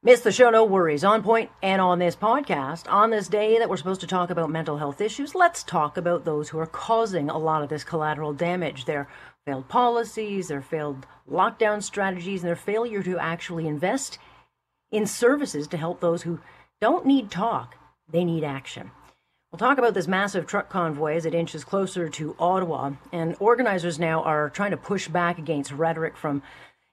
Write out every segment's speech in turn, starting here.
Miss the show, no worries. On point and on this podcast, on this day that we're supposed to talk about mental health issues, let's talk about those who are causing a lot of this collateral damage. Their failed policies, their failed lockdown strategies, and their failure to actually invest in services to help those who don't need talk, they need action. We'll talk about this massive truck convoy as it inches closer to Ottawa, and organizers now are trying to push back against rhetoric from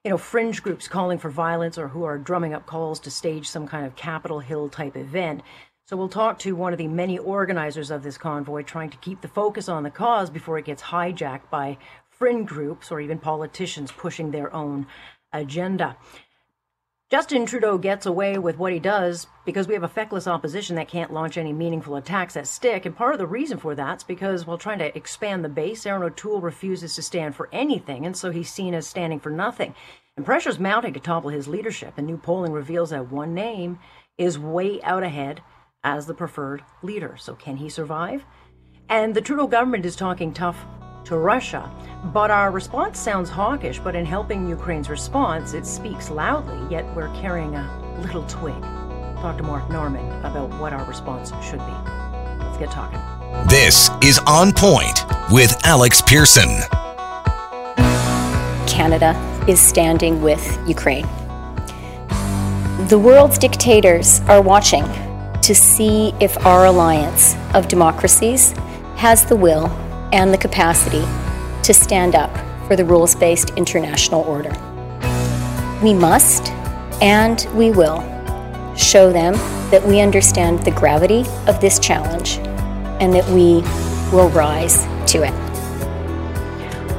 you know, fringe groups calling for violence or who are drumming up calls to stage some kind of Capitol Hill type event. So we'll talk to one of the many organizers of this convoy trying to keep the focus on the cause before it gets hijacked by fringe groups or even politicians pushing their own agenda. Justin Trudeau gets away with what he does because we have a feckless opposition that can't launch any meaningful attacks that stick. And part of the reason for that's because while trying to expand the base, Erin O'Toole refuses to stand for anything, and so he's seen as standing for nothing. And pressure's mounting to topple his leadership, and new polling reveals that one name is way out ahead as the preferred leader. So can he survive? And the Trudeau government is talking tough to Russia. But our response sounds hawkish, but in helping Ukraine's response, it speaks loudly, yet we're carrying a little twig. Talk to Mark Norman about what our response should be. Let's get talking. This is On Point with Alex Pearson. Canada is standing with Ukraine. The world's dictators are watching to see if our alliance of democracies has the will and the capacity to stand up for the rules based international order. We must and we will show them that we understand the gravity of this challenge and that we will rise to it.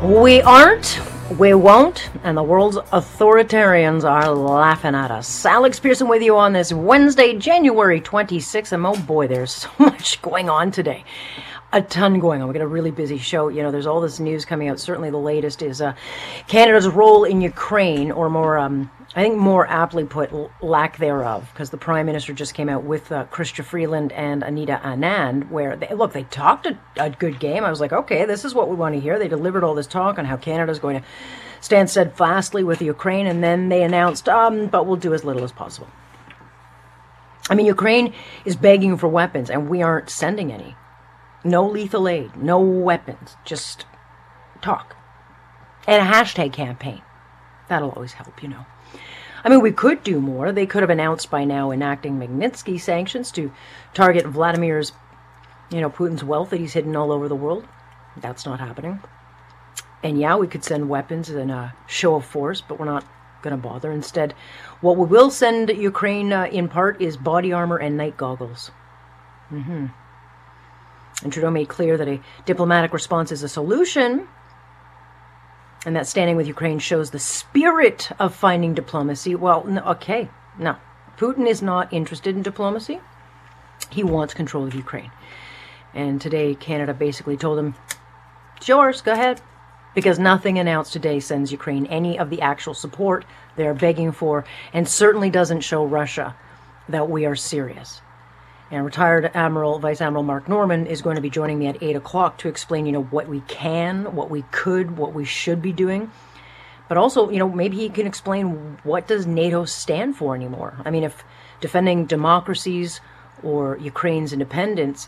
We aren't, we won't, and the world's authoritarians are laughing at us. Alex Pearson with you on this Wednesday, January 26th, and oh boy, there's so much going on today a ton going on. We got a really busy show. You know, there's all this news coming out. Certainly, the latest is uh, Canada's role in Ukraine, or more, um, I think, more aptly put, lack thereof, because the Prime Minister just came out with uh, Freeland and Anita Anand, where they, look, they talked a, a good game. I was like, okay, this is what we want to hear. They delivered all this talk on how Canada's going to stand steadfastly with Ukraine, and then they announced, um, but we'll do as little as possible. I mean, Ukraine is begging for weapons, and we aren't sending any. No lethal aid, no weapons, just talk. And a hashtag campaign. That'll always help, you know. I mean, we could do more. They could have announced by now enacting Magnitsky sanctions to target Vladimir's, you know, Putin's wealth that he's hidden all over the world. That's not happening. And yeah, we could send weapons and a show of force, but we're not going to bother. Instead, what we will send Ukraine uh, in part is body armor and night goggles. Mm-hmm. And Trudeau made clear that a diplomatic response is a solution, and that standing with Ukraine shows the spirit of finding diplomacy. Well, no, okay, no. Putin is not interested in diplomacy. He wants control of Ukraine. And today, Canada basically told him, it's yours, go ahead. Because nothing announced today sends Ukraine any of the actual support they're begging for, and certainly doesn't show Russia that we are serious. And retired Admiral, Vice Admiral Mark Norman is going to be joining me at 8 o'clock to explain, you know, what we can, what we could, what we should be doing. But also, you know, maybe he can explain what does NATO stand for anymore. I mean, if defending democracies or Ukraine's independence,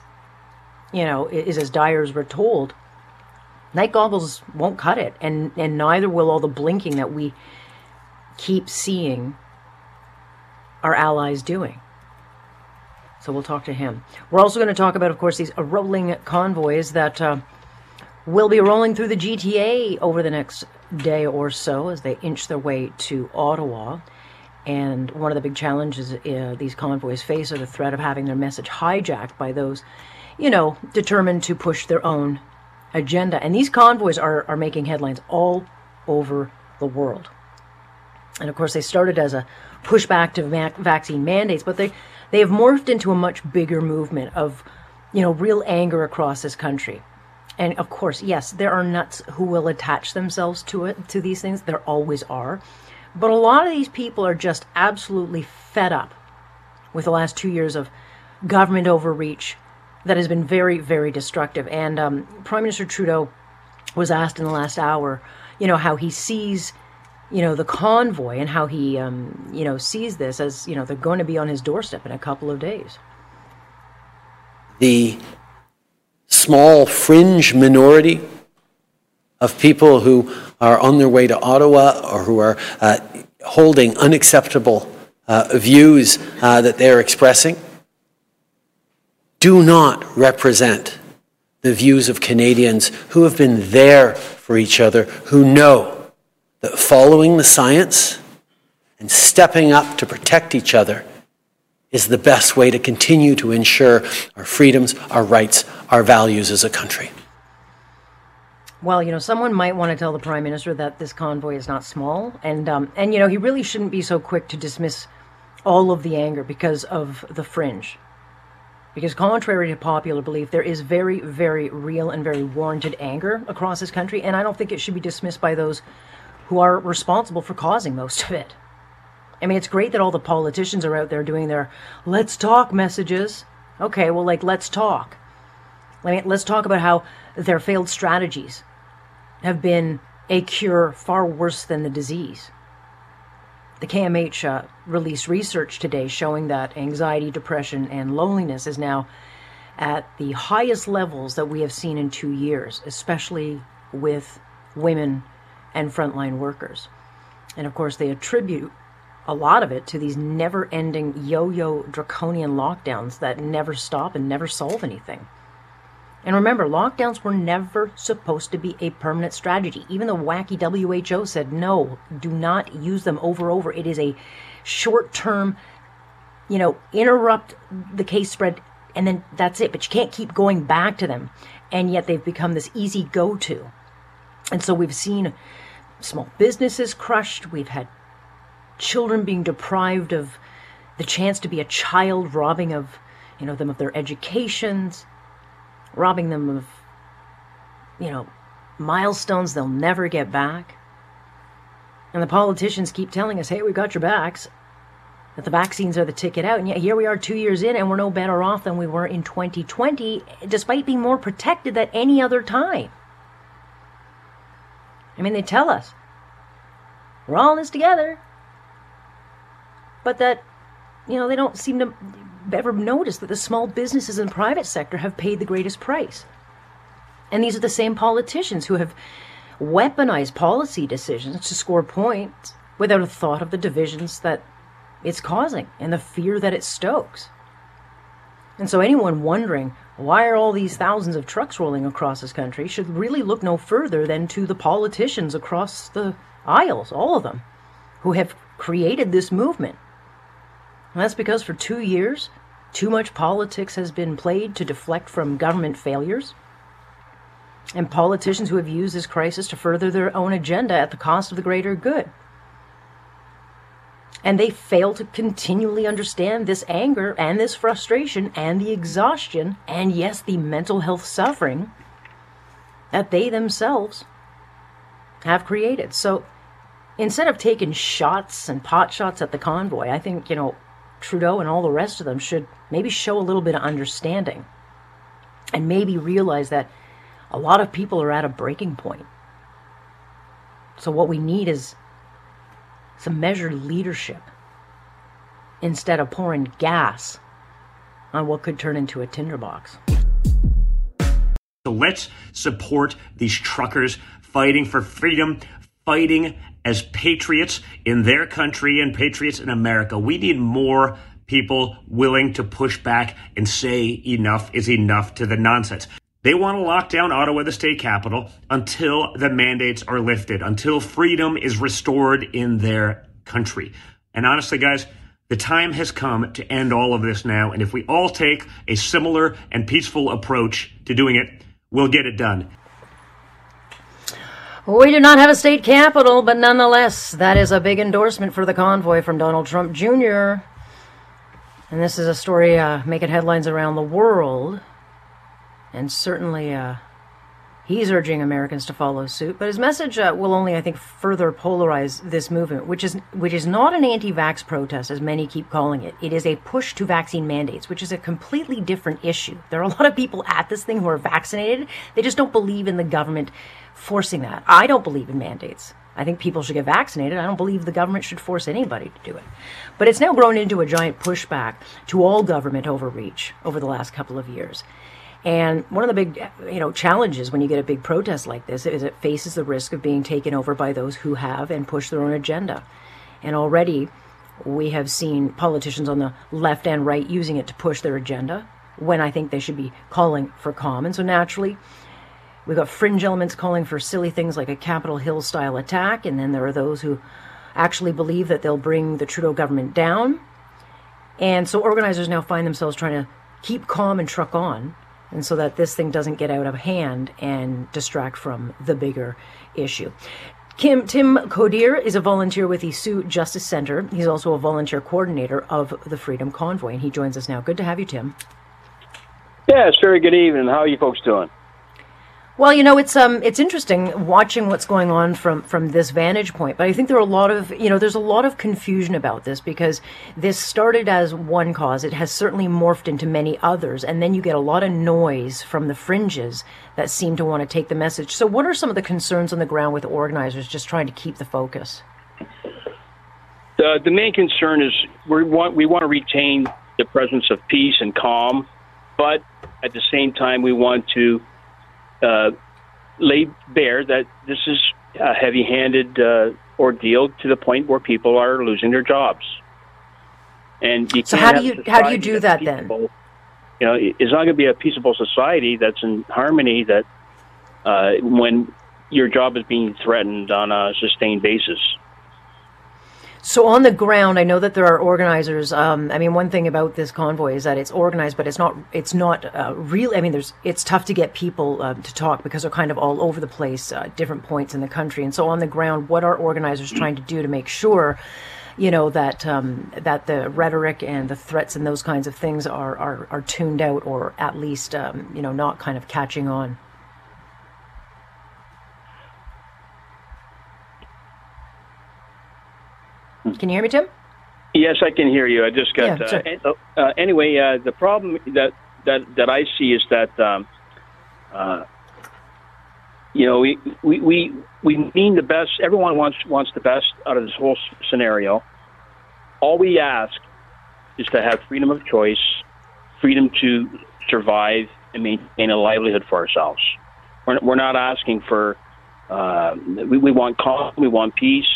you know, is as dire as we're told, night goggles won't cut it. And, and neither will all the blinking that we keep seeing our allies doing. So we'll talk to him. We're also going to talk about, of course, these rolling convoys that uh, will be rolling through the GTA over the next day or so as they inch their way to Ottawa. And one of the big challenges uh, these convoys face are the threat of having their message hijacked by those, you know, determined to push their own agenda. And these convoys are, are making headlines all over the world. And of course, they started as a pushback to vac- vaccine mandates, but they they have morphed into a much bigger movement of, you know, real anger across this country. And of course, yes, there are nuts who will attach themselves to it, to these things. There always are. But a lot of these people are just absolutely fed up with the last two years of government overreach that has been very, very destructive. And um, Prime Minister Trudeau was asked in the last hour, you know, how he sees you know, the convoy and how he, um, you know, sees this as, you know, they're going to be on his doorstep in a couple of days. The small fringe minority of people who are on their way to Ottawa or who are uh, holding unacceptable uh, views uh, that they're expressing do not represent the views of Canadians who have been there for each other, who know that following the science and stepping up to protect each other is the best way to continue to ensure our freedoms, our rights, our values as a country. Well, you know, someone might want to tell the prime minister that this convoy is not small, and um, and you know, he really shouldn't be so quick to dismiss all of the anger because of the fringe. Because contrary to popular belief, there is very, very real and very warranted anger across this country, and I don't think it should be dismissed by those who are responsible for causing most of it. I mean, it's great that all the politicians are out there doing their let's talk messages. Okay, well, like, let's talk. Let's talk about how their failed strategies have been a cure far worse than the disease. The CAMH uh, released research today showing that anxiety, depression, and loneliness is now at the highest levels that we have seen in two years, especially with women and frontline workers. And of course, they attribute a lot of it to these never ending yo yo draconian lockdowns that never stop and never solve anything. And remember, lockdowns were never supposed to be a permanent strategy. Even the wacky WHO said, no, do not use them over over. It is a short term, you know, interrupt the case spread and then that's it. But you can't keep going back to them. And yet they've become this easy go to. And so we've seen small businesses crushed. We've had children being deprived of the chance to be a child, robbing of, you know, them of their educations, robbing them of, you know, milestones they'll never get back. And the politicians keep telling us, hey, we've got your backs, that the vaccines are the ticket out. And yet here we are two years in, and we're no better off than we were in 2020, despite being more protected than any other time. I mean, they tell us we're all in this together. But that, you know, they don't seem to ever notice that the small businesses and private sector have paid the greatest price. And these are the same politicians who have weaponized policy decisions to score points without a thought of the divisions that it's causing and the fear that it stokes. And so anyone wondering why are all these thousands of trucks rolling across this country should really look no further than to the politicians across the aisles, all of them, who have created this movement. And that's because for two years, too much politics has been played to deflect from government failures. And politicians who have used this crisis to further their own agenda at the cost of the greater good. And they fail to continually understand this anger and this frustration and the exhaustion and, yes, the mental health suffering that they themselves have created. So instead of taking shots and pot shots at the convoy, I think, you know, Trudeau and all the rest of them should maybe show a little bit of understanding and maybe realize that a lot of people are at a breaking point. So, what we need is some measured leadership instead of pouring gas on what could turn into a tinderbox. So let's support these truckers fighting for freedom, fighting as patriots in their country and patriots in America. We need more people willing to push back and say enough is enough to the nonsense. They want to lock down Ottawa, the state capital, until the mandates are lifted, until freedom is restored in their country. And honestly, guys, the time has come to end all of this now. And if we all take a similar and peaceful approach to doing it, we'll get it done. We do not have a state capital, but nonetheless, that is a big endorsement for the convoy from Donald Trump Jr. And this is a story uh, making headlines around the world. And certainly, uh, he's urging Americans to follow suit. But his message uh, will only, I think, further polarize this movement, which is which is not an anti-vax protest, as many keep calling it. It is a push to vaccine mandates, which is a completely different issue. There are a lot of people at this thing who are vaccinated. They just don't believe in the government forcing that. I don't believe in mandates. I think people should get vaccinated. I don't believe the government should force anybody to do it. But it's now grown into a giant pushback to all government overreach over the last couple of years. And one of the big, you know, challenges when you get a big protest like this is it faces the risk of being taken over by those who have and push their own agenda. And already we have seen politicians on the left and right using it to push their agenda when I think they should be calling for calm. And so naturally, we've got fringe elements calling for silly things like a Capitol Hill style attack. And then there are those who actually believe that they'll bring the Trudeau government down. And so organizers now find themselves trying to keep calm and truck on and so that this thing doesn't get out of hand and distract from the bigger issue. Kim, Tim Coderre is a volunteer with the Soo Justice Center. He's also a volunteer coordinator of the Freedom Convoy, and he joins us now. Good to have you, Tim. Yes, very good evening. How are you folks doing? Well, you know, it's um, it's interesting watching what's going on from from this vantage point. But I think there are a lot of you know, there's a lot of confusion about this because this started as one cause. It has certainly morphed into many others, and then you get a lot of noise from the fringes that seem to want to take the message. So, what are some of the concerns on the ground with organizers just trying to keep the focus? The the main concern is we want we want to retain the presence of peace and calm, but at the same time we want to uh, lay bare that this is a heavy-handed uh, ordeal to the point where people are losing their jobs. And so how do you how do you do that peaceable. then? You know, it's not going to be a peaceable society that's in harmony. That uh, when your job is being threatened on a sustained basis. So on the ground, I know that there are organizers. Um, I mean, one thing about this convoy is that it's organized, but it's not. It's not uh, really. I mean, there's. It's tough to get people uh, to talk because they're kind of all over the place, uh, different points in the country. And so on the ground, what are organizers trying to do to make sure, you know, that um, that the rhetoric and the threats and those kinds of things are are, are tuned out, or at least, um, you know, not kind of catching on. Can you hear me, Tim? Yes, I can hear you. I just got. Yeah, uh, uh, anyway, uh, the problem that that that I see is that. Um, uh, you know, we, we, we, we mean the best. Everyone wants wants the best out of this whole scenario. All we ask is to have freedom of choice, freedom to survive and maintain a livelihood for ourselves. We're, we're not asking for. Uh, we, we want calm. We want peace.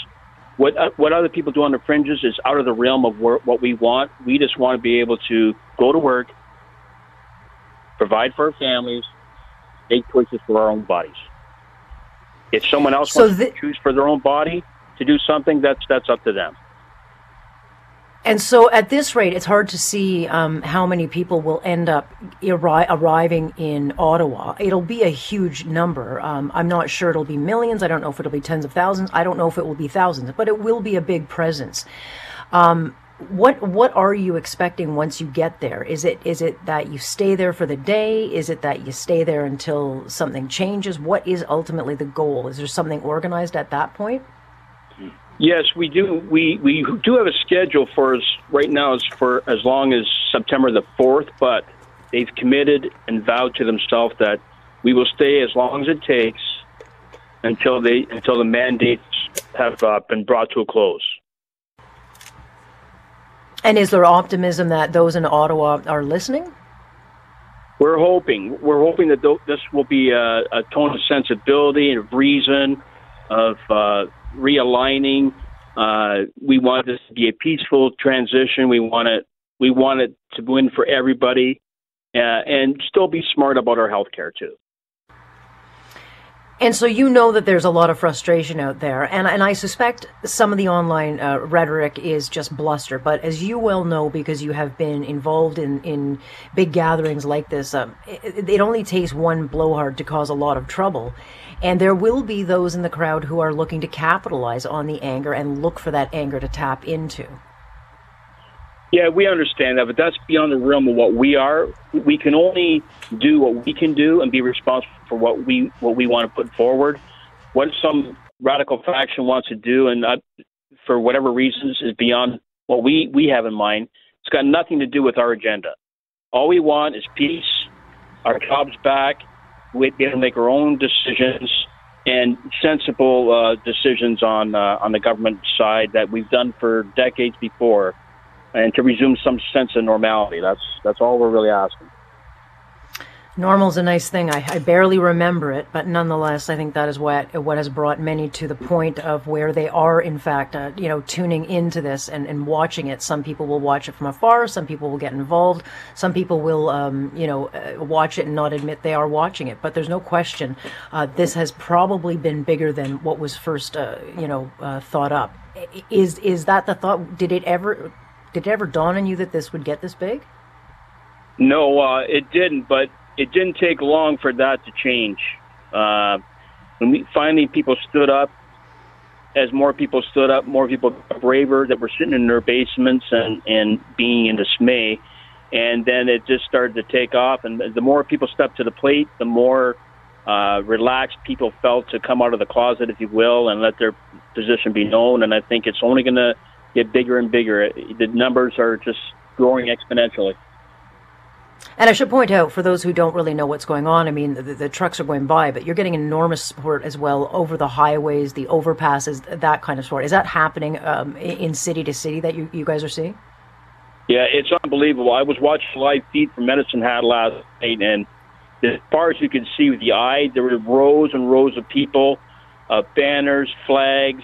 What uh, what other people do on the fringes is out of the realm of what we want. We just want to be able to go to work, provide for our families, make choices for our own bodies. If someone else so wants to choose for their own body to do something, that's that's up to them. And so at this rate, it's hard to see um, how many people will end up arri- arriving in Ottawa. It'll be a huge number. Um, I'm not sure it'll be millions. I don't know if it'll be tens of thousands. I don't know if it will be thousands, but it will be a big presence. Um, what what are you expecting once you get there? Is it is it that you stay there for the day? Is it that you stay there until something changes? What is ultimately the goal? Is there something organized at that point? Yes, we do. We we do have a schedule for us right now. Is for as long as September the fourth, but they've committed and vowed to themselves that we will stay as long as it takes until they until the mandates have uh, been brought to a close. And is there optimism that those in Ottawa are listening? We're hoping. We're hoping that this will be a, a tone of sensibility and of reason, of uh, realigning. Uh, we want this to be a peaceful transition. We want it. We want it to win for everybody, uh, and still be smart about our health care too. And so you know that there's a lot of frustration out there, and and I suspect some of the online uh, rhetoric is just bluster. But as you well know, because you have been involved in in big gatherings like this, um, it, it only takes one blowhard to cause a lot of trouble. And there will be those in the crowd who are looking to capitalize on the anger and look for that anger to tap into. Yeah, we understand that, but that's beyond the realm of what we are. We can only do what we can do and be responsible for what we what we want to put forward. What some radical faction wants to do, and for whatever reasons, is beyond what we we have in mind. It's got nothing to do with our agenda. All we want is peace, our jobs back, we be able to make our own decisions, and sensible uh, decisions on uh, on the government side that we've done for decades before, and to resume some sense of normality. That's that's all we're really asking. Normal's is a nice thing. I, I, barely remember it, but nonetheless, I think that is what what has brought many to the point of where they are, in fact, uh, you know, tuning into this and, and watching it. Some people will watch it from afar. Some people will get involved. Some people will, um, you know, uh, watch it and not admit they are watching it. But there's no question, uh, this has probably been bigger than what was first, uh, you know, uh, thought up. Is is that the thought? Did it ever did it ever dawn on you that this would get this big? No, it didn't. But it didn't take long for that to change. Uh, when we finally people stood up, as more people stood up, more people braver that were sitting in their basements and and being in dismay, and then it just started to take off. And the more people stepped to the plate, the more uh, relaxed people felt to come out of the closet, if you will, and let their position be known. And I think it's only going to get bigger and bigger. The numbers are just growing exponentially. And I should point out, for those who don't really know what's going on, I mean, the, the, trucks are going by, but you're getting enormous support as well over the highways, the overpasses, that kind of support. Is that happening um, in city to city that you, you guys are seeing? Yeah, it's unbelievable. I was watching live feed from Medicine Hat last night, and as far as you can see with the eye, there were rows and rows of people, uh, banners, flags,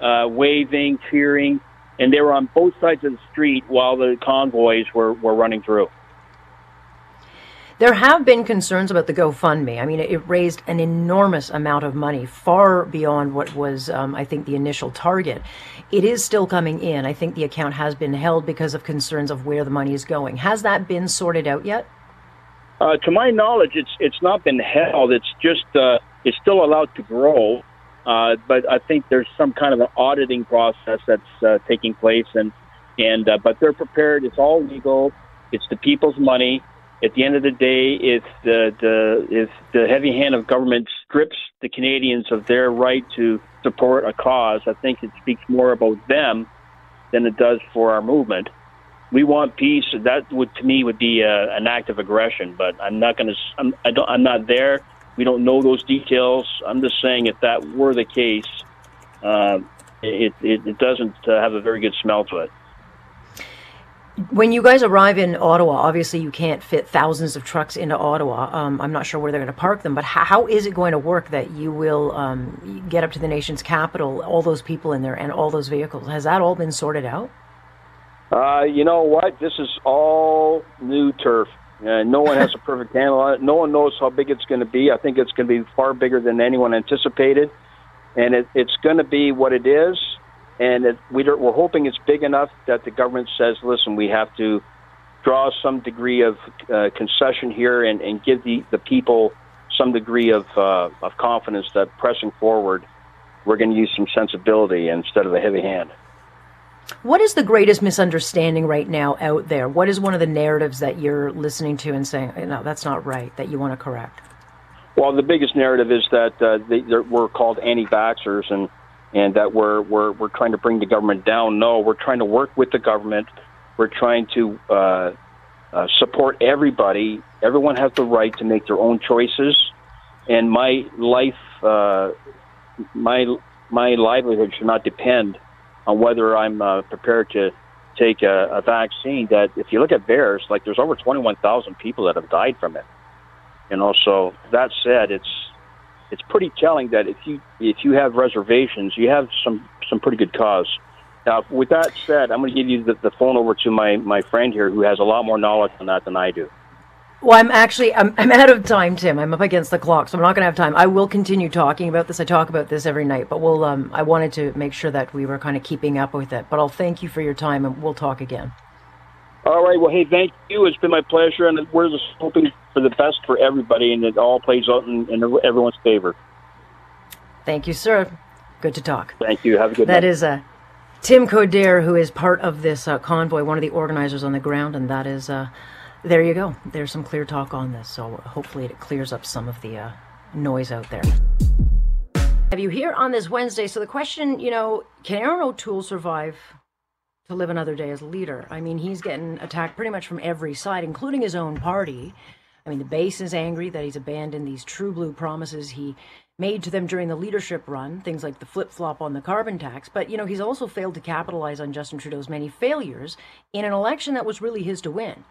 uh, waving, cheering, and they were on both sides of the street while the convoys were, were running through. There have been concerns about the GoFundMe. I mean, it, raised an enormous amount of money, far beyond what was, um, I think, the initial target. It is still coming in. I think the account has been held because of concerns of where the money is going. Has that been sorted out yet? Uh, to my knowledge, it's it's not been held. It's just uh, it's still allowed to grow, uh, but I think there's some kind of an auditing process that's uh, taking place, and and uh, but they're prepared. It's all legal. It's the people's money at the end of the day, if the, the the heavy hand of government strips the Canadians of their right to support a cause, I think it speaks more about them than it does for our movement. We want peace. That would, to me, would be a, an act of aggression. But I'm not going to. I'm, I don't. I'm not there. We don't know those details. I'm just saying, if that were the case, uh, it, it, it doesn't uh, have a very good smell to it. When you guys arrive in Ottawa, obviously you can't fit thousands of trucks into Ottawa. Um, I'm not sure where they're going to park them, but how, how is it going to work that you will um, get up to the nation's capital, all those people in there, and all those vehicles? Has that all been sorted out? Uh, you know what? This is all new turf. Uh, no one has a perfect handle on it. No one knows how big it's going to be. I think it's going to be far bigger than anyone anticipated, and it, it's going to be what it is and it, we are hoping it's big enough that the government says, listen, we have to draw some degree of uh, concession here and, and give the, the people some degree of, uh, of confidence that pressing forward, we're going to use some sensibility instead of a heavy hand. What is the greatest misunderstanding right now out there? What is one of the narratives that you're listening to and saying, no, that's not right, that you want to correct? Well, the biggest narrative is that uh, they, we're called anti-vaxxers, and and that we're we're we're trying to bring the government down. No, we're trying to work with the government. We're trying to uh, uh, support everybody. Everyone has the right to make their own choices, and my life, uh, my my livelihood should not depend on whether I'm uh, prepared to take a, a vaccine. That if you look at VAERS, like there's over 21,000 people that have died from it. You know, so that said, it's it's pretty telling that if you if you have reservations, you have some some pretty good cause. Now, with that said, I'm going to give you the, the phone over to my my friend here who has a lot more knowledge on that than I do. Well, I'm actually I'm, I'm out of time, Tim. I'm up against the clock, so I'm not going to have time. I will continue talking about this. I talk about this every night, but we'll. Um, I wanted to make sure that we were kind of keeping up with it. But I'll thank you for your time, and we'll talk again. All right. Well, hey, thank you. It's been my pleasure, and we're just hoping for the best for everybody, and it all plays out in, in everyone's favor. Thank you, sir. Good to talk. Thank you. Have a good That night. is uh, Tim Coderre, who is part of this uh, convoy, one of the organizers on the ground, and that is, uh, there you go. There's some clear talk on this, so hopefully it clears up some of the uh, noise out there. Have you here on this Wednesday? So the question, you know, can Erin O'Toole survive to live another day as a leader. I mean, he's getting attacked pretty much from every side, including his own party. I mean, the base is angry that he's abandoned these true blue promises he made to them during the leadership run, things like the flip flop on the carbon tax. But, you know, he's also failed to capitalize on Justin Trudeau's many failures in an election that was really his to win.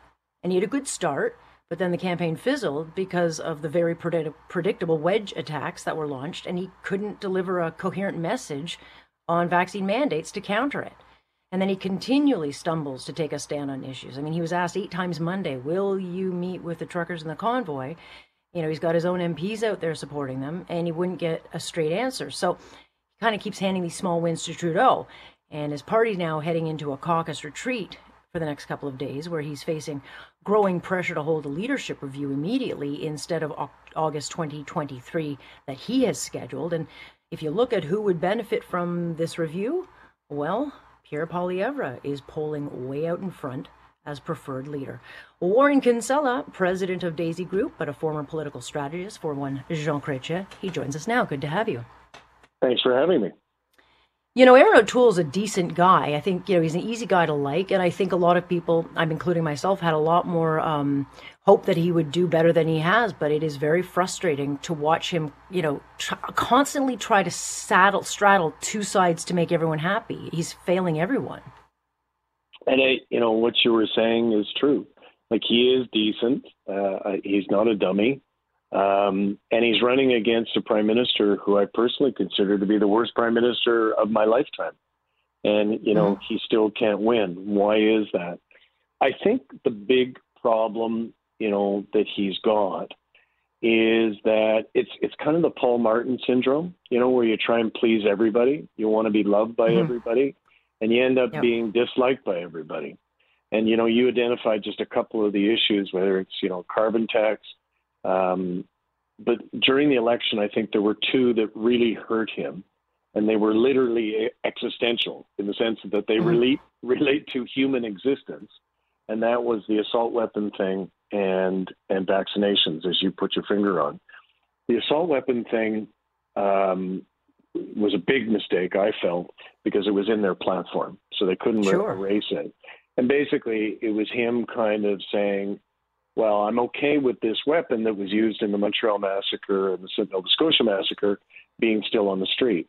And he had a good start, but then the campaign fizzled because of the very predict- predictable wedge attacks that were launched, and he couldn't deliver a coherent message on vaccine mandates to counter it. And then he continually stumbles to take a stand on issues. I mean, he was asked eight times Monday, Will you meet with the truckers in the convoy? You know, he's got his own MPs out there supporting them, and he wouldn't get a straight answer. So he kind of keeps handing these small wins to Trudeau. And his party's now heading into a caucus retreat for the next couple of days, where he's facing growing pressure to hold a leadership review immediately instead of August 2023 that he has scheduled. And if you look at who would benefit from this review, well, Pierre Poilievre is polling way out in front as preferred leader. Warren Kinsella, president of Daisy Group, but a former political strategist for one Jean Chrétien, he joins us now. Good to have you. Thanks for having me. You know, Erin O'Toole's a decent guy. I think, you know, he's an easy guy to like. And I think a lot of people, I'm including myself, had a lot more um, hope that he would do better than he has. But it is very frustrating to watch him, you know, tr- constantly try to saddle, straddle two sides to make everyone happy. He's failing everyone. And, I, you know, what you were saying is true. Like, he is decent. Uh, he's not a dummy. Um, and he's running against a prime minister who I personally consider to be the worst prime minister of my lifetime. And, you know, mm-hmm. he still can't win. Why is that? I think the big problem, you know, that he's got is that it's it's kind of the Paul Martin syndrome, you know, where you try and please everybody. You want to be loved by mm-hmm. everybody, and you end up yep. being disliked by everybody. And you know, you identified just a couple of the issues, whether it's you know carbon tax, um, but during the election, I think there were two that really hurt him, and they were literally existential in the sense that they mm-hmm. relate relate to human existence, and that was the assault weapon thing and and vaccinations, as you put your finger on. The assault weapon thing um, was a big mistake, I felt, because it was in their platform, so they couldn't sure. erase it. And basically, it was him kind of saying, well, I'm okay with this weapon that was used in the Montreal massacre and the Nova Scotia massacre being still on the street.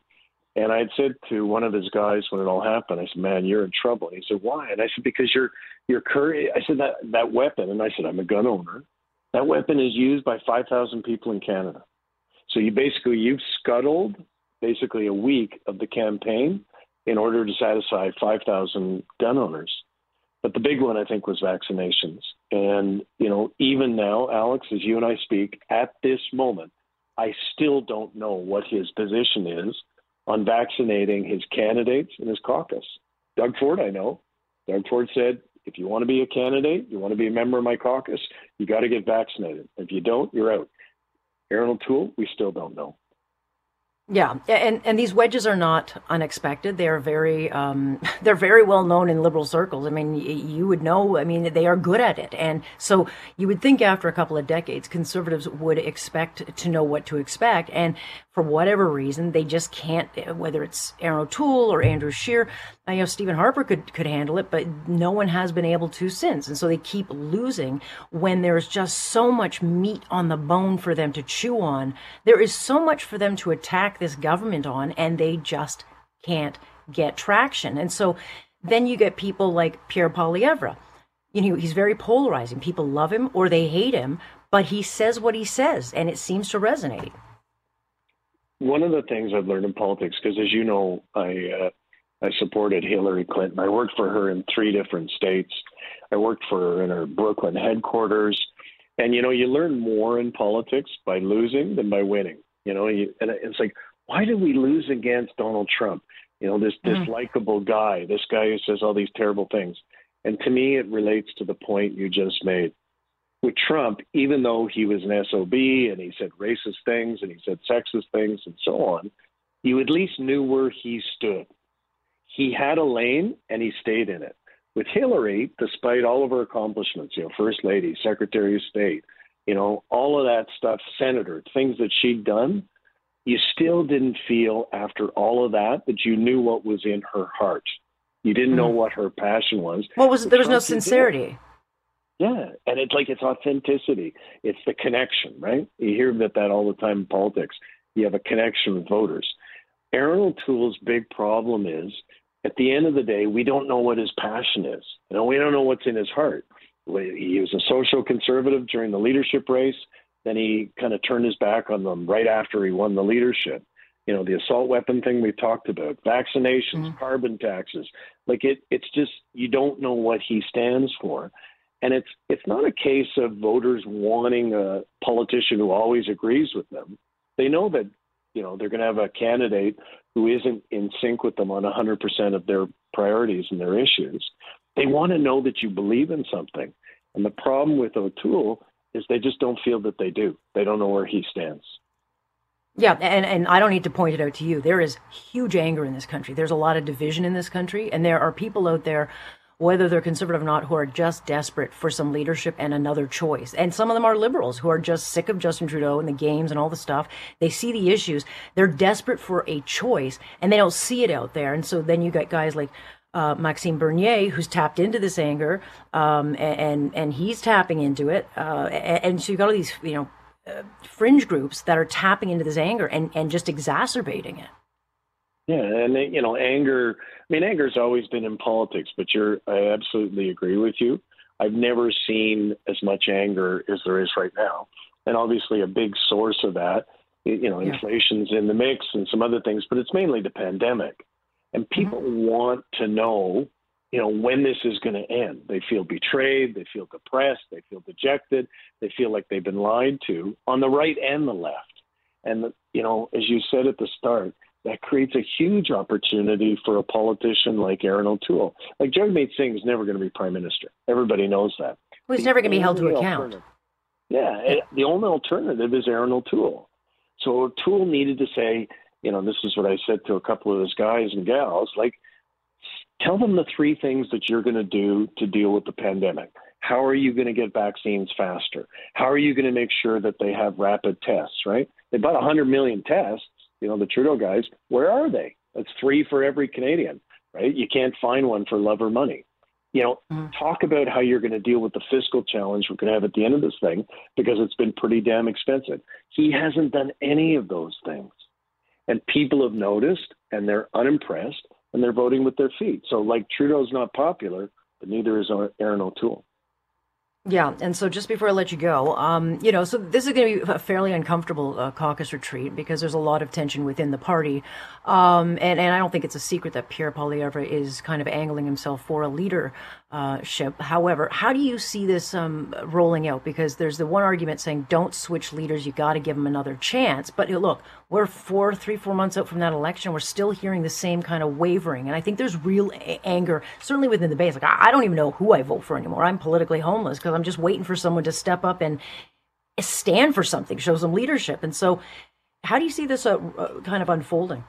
And I had said to one of his guys when it all happened, I said, "Man, you're in trouble." And he said, "Why?" And I said, "Because you're you're curry." I said that that weapon, and I said, "I'm a gun owner. That weapon is used by 5,000 people in Canada. So you basically you've scuttled basically a week of the campaign in order to satisfy 5,000 gun owners." But the big one, I think, was vaccinations. And, you know, even now, Alex, as you and I speak, at this moment, I still don't know what his position is on vaccinating his candidates and his caucus. Doug Ford, I know. Doug Ford said, if you want to be a candidate, you want to be a member of my caucus, you got to get vaccinated. If you don't, you're out. Erin O'Toole, we still don't know. Yeah, and and these wedges are not unexpected. They are very um, they're very well known in liberal circles. I mean, you would know. I mean, they are good at it, and so you would think after a couple of decades, conservatives would expect to know what to expect. And for whatever reason, they just can't. Whether it's Erin O'Toole or Andrew Scheer, I know Stephen Harper could could handle it, but no one has been able to since. And so they keep losing when there's just so much meat on the bone for them to chew on. There is so much for them to attack this government on, and they just can't get traction. And so then you get people like Pierre Poilievre. You know, he's very polarizing. People love him or they hate him, but he says what he says, and it seems to resonate one of the things I've learned in politics, because as you know, I uh, I supported Hillary Clinton. I worked for her in three different states. I worked for her in her Brooklyn headquarters, and you know, you learn more in politics by losing than by winning. You know, you, and it's like, why did we lose against Donald Trump? You know, this this mm-hmm. likable guy, this guy who says all these terrible things. And to me, it relates to the point you just made with Trump, even though he was an SOB and he said racist things and he said sexist things and so on, you at least knew where he stood. He had a lane and he stayed in it. With Hillary, despite all of her accomplishments, you know, First Lady, Secretary of State, you know, all of that stuff, Senator, things that she'd done, you still didn't feel after all of that that you knew what was in her heart. You didn't know mm-hmm. what her passion was. What was there was no sincerity. Yeah, and it's like it's authenticity. It's the connection, right? You hear about that all the time in politics. you have a connection with voters. Erin O'Toole's big problem is at the end of the day, we don't know what his passion is. You know, we don't know what's in his heart. He was a social conservative during the leadership race. Then he kind of turned his back on them right after he won the leadership. You know, the assault weapon thing we talked about, vaccinations, mm-hmm. carbon taxes. Like it, it's just you don't know what he stands for. And it's it's not a case of voters wanting a politician who always agrees with them. They know that you know they're going to have a candidate who isn't in sync with them on 100% of their priorities and their issues. They want to know that you believe in something. And the problem with O'Toole is they just don't feel that they do. They don't know where he stands. Yeah, and, and I don't need to point it out to you. There is huge anger in this country. There's a lot of division in this country, and there are people out there whether they're conservative or not, who are just desperate for some leadership and another choice. And some of them are liberals who are just sick of Justin Trudeau and the games and all the stuff. They see the issues. They're desperate for a choice and they don't see it out there. And so then you got guys like uh, Maxime Bernier, who's tapped into this anger, um, and and he's tapping into it, uh, and, and, so you've got all these, you know, uh, fringe groups that are tapping into this anger and and just exacerbating it. Yeah, and you know, anger. I mean, anger's always been in politics, but you're. I absolutely agree with you. I've never seen as much anger as there is right now, and obviously a big source of that, you know, yeah. inflation's in the mix and some other things, but it's mainly the pandemic, and mm-hmm. people mm-hmm. want to know, you know, when this is going to end. They feel betrayed, they feel depressed, they feel dejected, they feel like they've been lied to on the right and the left, and you know, as you said at the start that creates a huge opportunity for a politician like Erin O'Toole. Like Jagmeet Singh is never going to be prime minister. Everybody knows that. Well, he's never going to be held to account. Yeah, the only alternative is Erin O'Toole. So O'Toole needed to say, you know, this is what I said to a couple of those guys and gals, like, tell them the three things that you're going to do to deal with the pandemic. How are you going to get vaccines faster? How are you going to make sure that they have rapid tests, right? They bought 100 million tests you know, the Trudeau guys, where are they? That's three for every Canadian, right? You can't find one for love or money. You know, mm-hmm. talk about how you're going to deal with the fiscal challenge we're going to have at the end of this thing because it's been pretty damn expensive. He hasn't done any of those things. And people have noticed and they're unimpressed and they're voting with their feet. So, like, Trudeau's not popular, but neither is Erin O'Toole. Yeah, and so just before I let you go, um, you know, so this is going to be a fairly uncomfortable uh, caucus retreat because there's a lot of tension within the party, um, and and I don't think it's a secret that Pierre Poilievre is kind of angling himself for a leader uh, ship. However, how do you see this um, rolling out? Because there's the one argument saying don't switch leaders, you got to give them another chance. But look, we're four, three, four months out from that election. We're still hearing the same kind of wavering, and I think there's real a- anger, certainly within the base. Like I, I don't even know who I vote for anymore. I'm politically homeless because I'm just waiting for someone to step up and stand for something, show some leadership. And so, how do you see this uh, uh, kind of unfolding?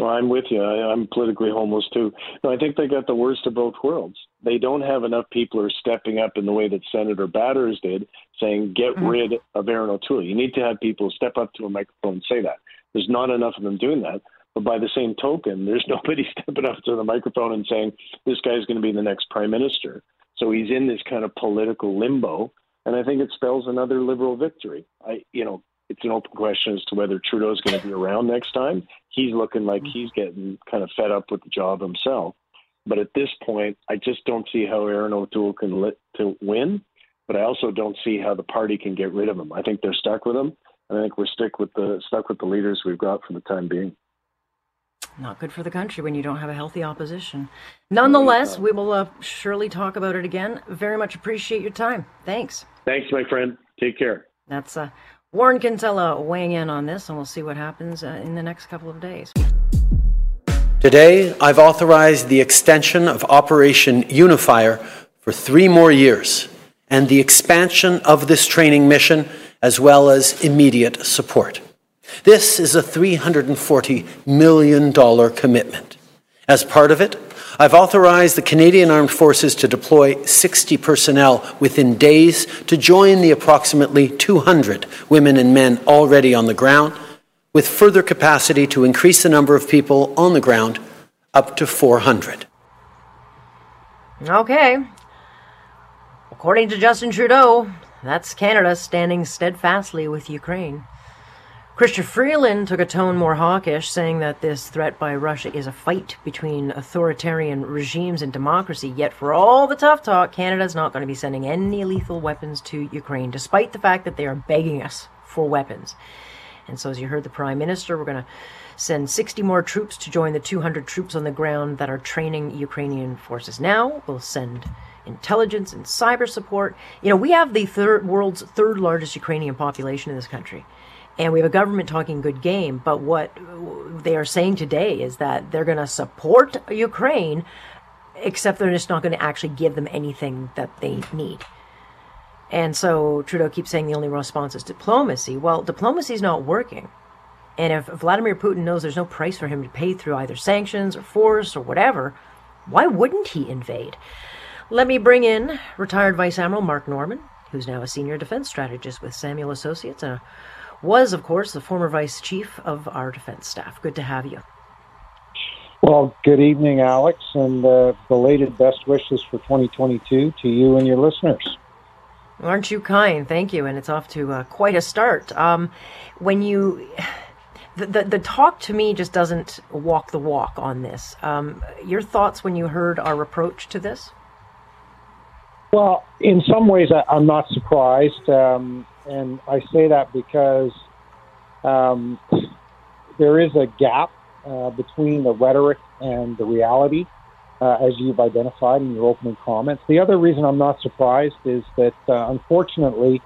Well, I'm with you. I, I'm politically homeless too. No, I think they got the worst of both worlds. They don't have enough people who are stepping up in the way that Senator Batters did, saying, get mm-hmm. rid of Erin O'Toole. You need to have people step up to a microphone and say that. There's not enough of them doing that. But by the same token, there's nobody stepping up to the microphone and saying, this guy's going to be the next prime minister. So he's in this kind of political limbo. And I think it spells another liberal victory. I, you know, it's an open question as to whether Trudeau's going to be around next time. He's looking like he's getting kind of fed up with the job himself. But at this point, I just don't see how Erin O'Toole can lit to win. But I also don't see how the party can get rid of him. I think they're stuck with him, and I think we're stuck with the stuck with the leaders we've got for the time being. Not good for the country when you don't have a healthy opposition. Nonetheless, we will uh, surely talk about it again. Very much appreciate your time. Thanks. Thanks, my friend. Take care. That's uh, Warren Kinsella weighing in on this, and we'll see what happens uh, in the next couple of days. Today, I've authorized the extension of Operation Unifier for three more years and the expansion of this training mission as well as immediate support. This is a $340 million commitment. As part of it, I've authorized the Canadian Armed Forces to deploy 60 personnel within days to join the approximately 200 women and men already on the ground, with further capacity to increase the number of people on the ground up to 400. Okay. According to Justin Trudeau, that's Canada standing steadfastly with Ukraine. Chrystia Freeland took a tone more hawkish, saying that this threat by Russia is a fight between authoritarian regimes and democracy. Yet, for all the tough talk, Canada's not going to be sending any lethal weapons to Ukraine, despite the fact that they are begging us for weapons. And so, as you heard the Prime Minister, we're going to send 60 more troops to join the 200 troops on the ground that are training Ukrainian forces now. We'll send intelligence and cyber support. You know, we have the third world's third largest Ukrainian population in this country and we have a government talking good game. But what they are saying today is that they're going to support Ukraine, except they're just not going to actually give them anything that they need. And so Trudeau keeps saying the only response is diplomacy. Well, diplomacy is not working. And if Vladimir Putin knows there's no price for him to pay through either sanctions or force or whatever, why wouldn't he invade? Let me bring in retired Vice Admiral Mark Norman, who's now a senior defense strategist with Samuel Associates and a was, of course, the former vice chief of our defense staff. Good to have you. Well, good evening, Alex, and uh, belated best wishes for 2022 to you and your listeners. Aren't you kind? Thank you, and it's off to uh, quite a start. Um, when you, the, the, the talk to me just doesn't walk the walk on this. Um, your thoughts when you heard our approach to this? Well, in some ways, I, am not surprised. Um, and I say that because um, there is a gap uh, between the rhetoric and the reality, uh, as you've identified in your opening comments. The other reason I'm not surprised is that, uh, unfortunately,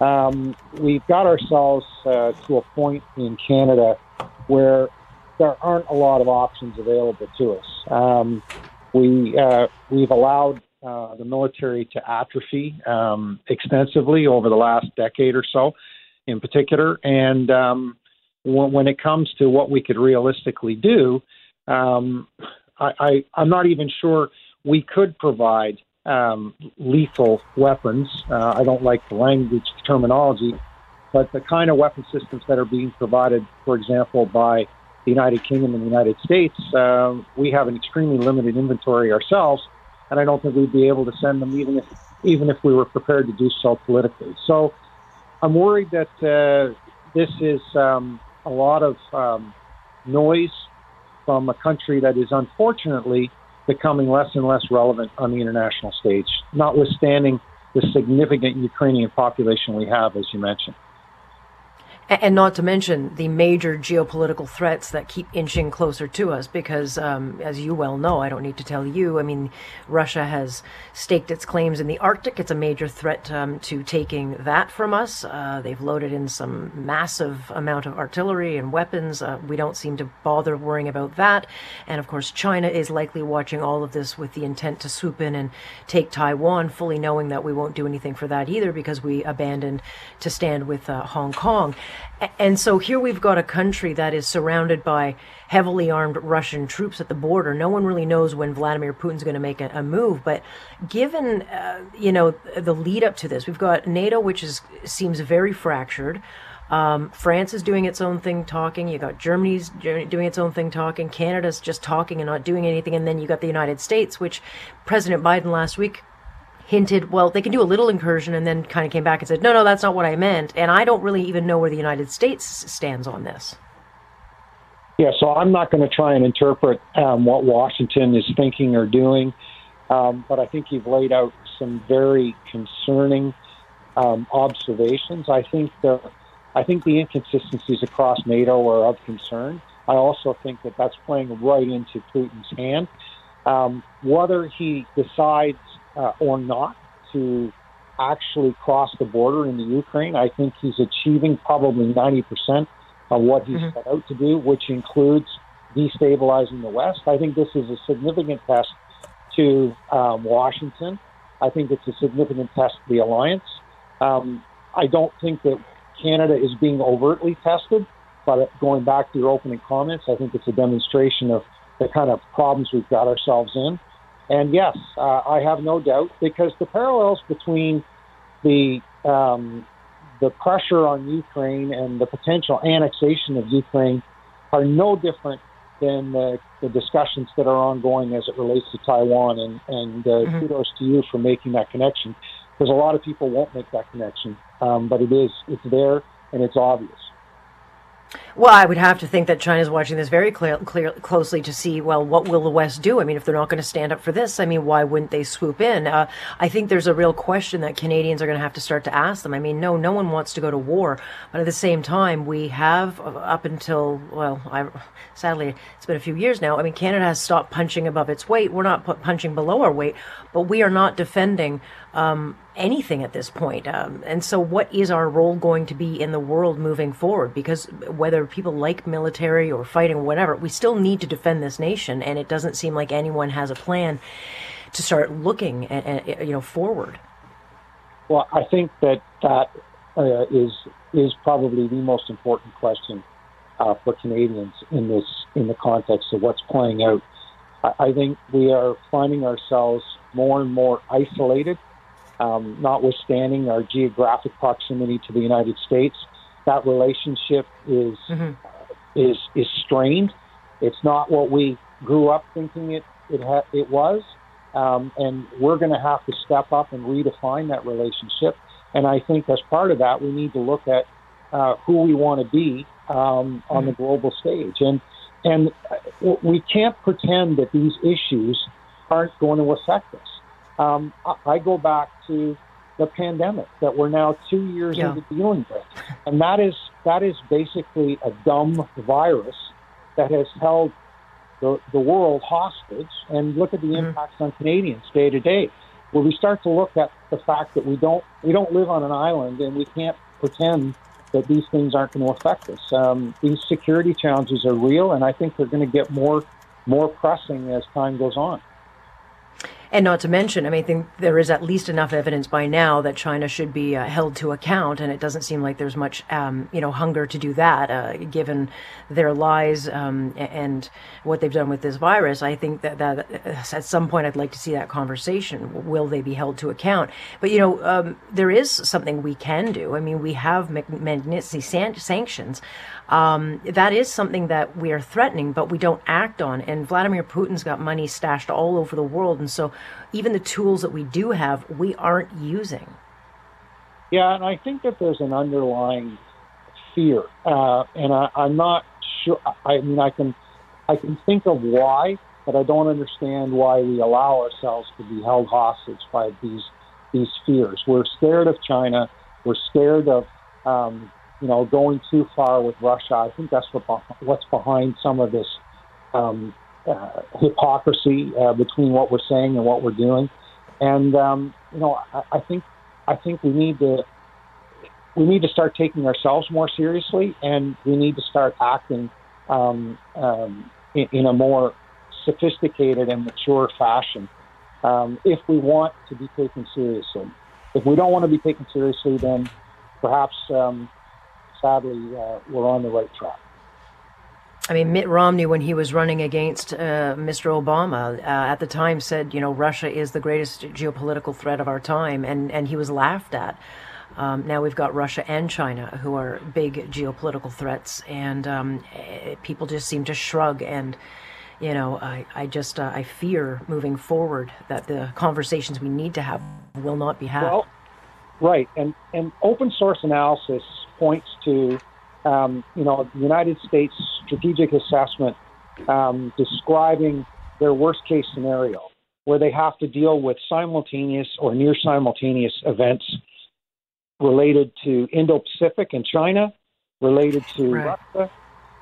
um, we've got ourselves uh, to a point in Canada where there aren't a lot of options available to us. Um, we uh, we've allowed uh, the military to atrophy um, extensively over the last decade or so, in particular. And um, when, when, it comes to what we could realistically do, um, I, am not even sure we could provide um, lethal weapons. Uh, I don't like the language the terminology, but the kind of weapon systems that are being provided, for example, by the United Kingdom and the United States, uh, we have an extremely limited inventory ourselves and I don't think we'd be able to send them even if even if we were prepared to do so politically. So I'm worried that uh, this is um, a lot of um, noise from a country that is unfortunately becoming less and less relevant on the international stage, notwithstanding the significant Ukrainian population we have, as you mentioned. And not to mention the major geopolitical threats that keep inching closer to us, because um, as you well know, I don't need to tell you. I mean, Russia has staked its claims in the Arctic. It's a major threat um, to taking that from us. Uh, they've loaded in some massive amount of artillery and weapons. Uh, we don't seem to bother worrying about that. And of course, China is likely watching all of this with the intent to swoop in and take Taiwan, fully knowing that we won't do anything for that either because we abandoned to stand with uh, Hong Kong. And so here we've got a country that is surrounded by heavily armed Russian troops at the border. No one really knows when Vladimir Putin's going to make a, a, move. But given, uh, you know, the lead up to this, we've got NATO, which is seems very fractured. Um, France is doing its own thing talking. You got Germany's doing its own thing talking. Canada's just talking and not doing anything. And then you got the United States, which President Biden last week hinted, well, they can do a little incursion and then kind of came back and said, no, no, that's not what I meant. And I don't really even know where the United States stands on this. Yeah, so I'm not going to try and interpret um, what Washington is thinking or doing, um, but I think you've laid out some very concerning um, observations. I think the I think the inconsistencies across NATO are of concern. I also think that that's playing right into Putin's hand. Um, whether he decides uh, or not to actually cross the border into Ukraine. I think he's achieving probably 90% of what he's mm-hmm. set out to do, which includes destabilizing the West. I think this is a significant test to um, Washington. I think it's a significant test to the alliance. Um, I don't think that Canada is being overtly tested, but going back to your opening comments, I think it's a demonstration of the kind of problems we've got ourselves in. And yes, uh, I have no doubt because the parallels between the um, the pressure on Ukraine and the potential annexation of Ukraine are no different than the, the discussions that are ongoing as it relates to Taiwan. And, and uh, mm-hmm. kudos to you for making that connection because a lot of people won't make that connection, um, but it is it's there and it's obvious. Well, I would have to think that China's watching this very clear, clear, closely to see, well, what will the West do? I mean, if they're not going to stand up for this, I mean, why wouldn't they swoop in? Uh, I think there's a real question that Canadians are going to have to start to ask them. I mean, no, no one wants to go to war, but at the same time, we have uh, up until, well, I, sadly, it's been a few years now. I mean, Canada has stopped punching above its weight. We're not punching below our weight, but we are not defending um, anything at this point. Um, and so, what is our role going to be in the world moving forward? Because whether people like military or fighting or whatever, we still need to defend this nation, and it doesn't seem like anyone has a plan to start looking at, at you know forward. Well, I think that that uh, is is probably the most important question uh, for Canadians in this in the context of what's playing out. I, I think we are finding ourselves more and more isolated um, notwithstanding our geographic proximity to the United States, that relationship is mm-hmm. is is strained. It's not what we grew up thinking it it ha- it was, um, and we're going to have to step up and redefine that relationship. And I think as part of that, we need to look at uh, who we want to be um, on mm-hmm. the global stage, and and we can't pretend that these issues aren't going to affect us. Um, I go back to the pandemic that we're now two years yeah. into dealing with, and that is that is basically a dumb virus that has held the, the world hostage. And look at the mm-hmm. impacts on Canadians day to day. Where we start to look at the fact that we don't we don't live on an island and we can't pretend that these things aren't going to affect us. Um, these security challenges are real, and I think they're going to get more more pressing as time goes on. And not to mention, I mean, I think there is at least enough evidence by now that China should be uh, held to account, and it doesn't seem like there's much, um, you know, hunger to do that, uh, given their lies um, and what they've done with this virus. I think that, that uh, at some point I'd like to see that conversation. Will they be held to account? But you know, um, there is something we can do. I mean, we have Magnitsky sanctions. Um, that is something that we are threatening, but we don't act on. And Vladimir Putin's got money stashed all over the world, and so even the tools that we do have, we aren't using. Yeah, and I think that there's an underlying fear, uh, and I, I'm not sure. I mean, I can I can think of why, but I don't understand why we allow ourselves to be held hostage by these these fears. We're scared of China. We're scared of um, you know, going too far with Russia. I think that's what what's behind some of this um, uh, hypocrisy uh, between what we're saying and what we're doing. And um, you know, I, I think I think we need to we need to start taking ourselves more seriously, and we need to start acting um, um, in, in, a more sophisticated and mature fashion um, if we want to be taken seriously. If we don't want to be taken seriously, then perhaps um, sadly, uh, we're on the right track. I mean, Mitt Romney, when he was running against uh, Mr. Obama, uh, at the time said, you know, Russia is the greatest geopolitical threat of our time, and, and he was laughed at. Um, now we've got Russia and China, who are big geopolitical threats, and um, eh, people just seem to shrug. And you know, I, I just uh, I fear moving forward that the conversations we need to have will not be had. Well, right, and and open source analysis points to, um, you know, the United States strategic assessment um, describing their worst case scenario, where they have to deal with simultaneous or near simultaneous events related to Indo Pacific and China, related to right. Russia,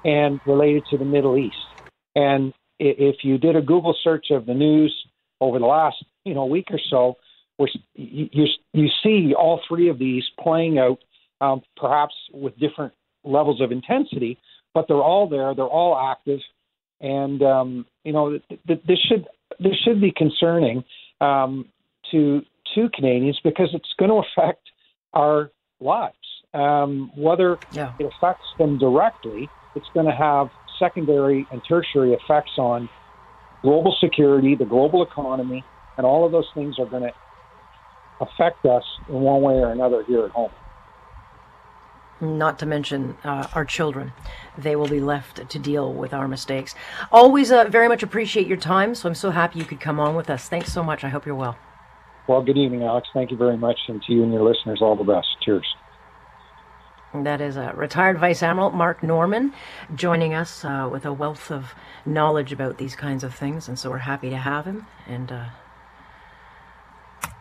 and related to the Middle East. And if you did a Google search of the news over the last you know week or so, you, you, you see all three of these playing out um, perhaps with different levels of intensity, but they're all there. They're all active, and um, you know th- th- this should this should be concerning um, to to Canadians because it's going to affect our lives. Um, whether yeah. it affects them directly, it's going to have secondary and tertiary effects on global security, the global economy, and all of those things are going to affect us in one way or another here at home not to mention uh, our children. They will be left to deal with our mistakes. Always uh, very much appreciate your time, so I'm so happy you could come on with us. Thanks so much. I hope you're well. Well, good evening, Alex. Thank you very much, and to you and your listeners, all the best. Cheers. That is a retired Vice Admiral Mark Norman joining us uh, with a wealth of knowledge about these kinds of things, and so we're happy to have him and uh,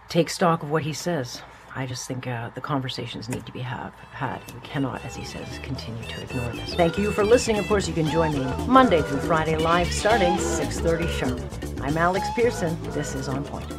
take stock of what he says. I just think uh, the conversations need to be have, had. We cannot, as he says, continue to ignore this. Thank you for listening. Of course, you can join me Monday through Friday live starting 6.30 sharp. I'm Alex Pearson. This is On Point.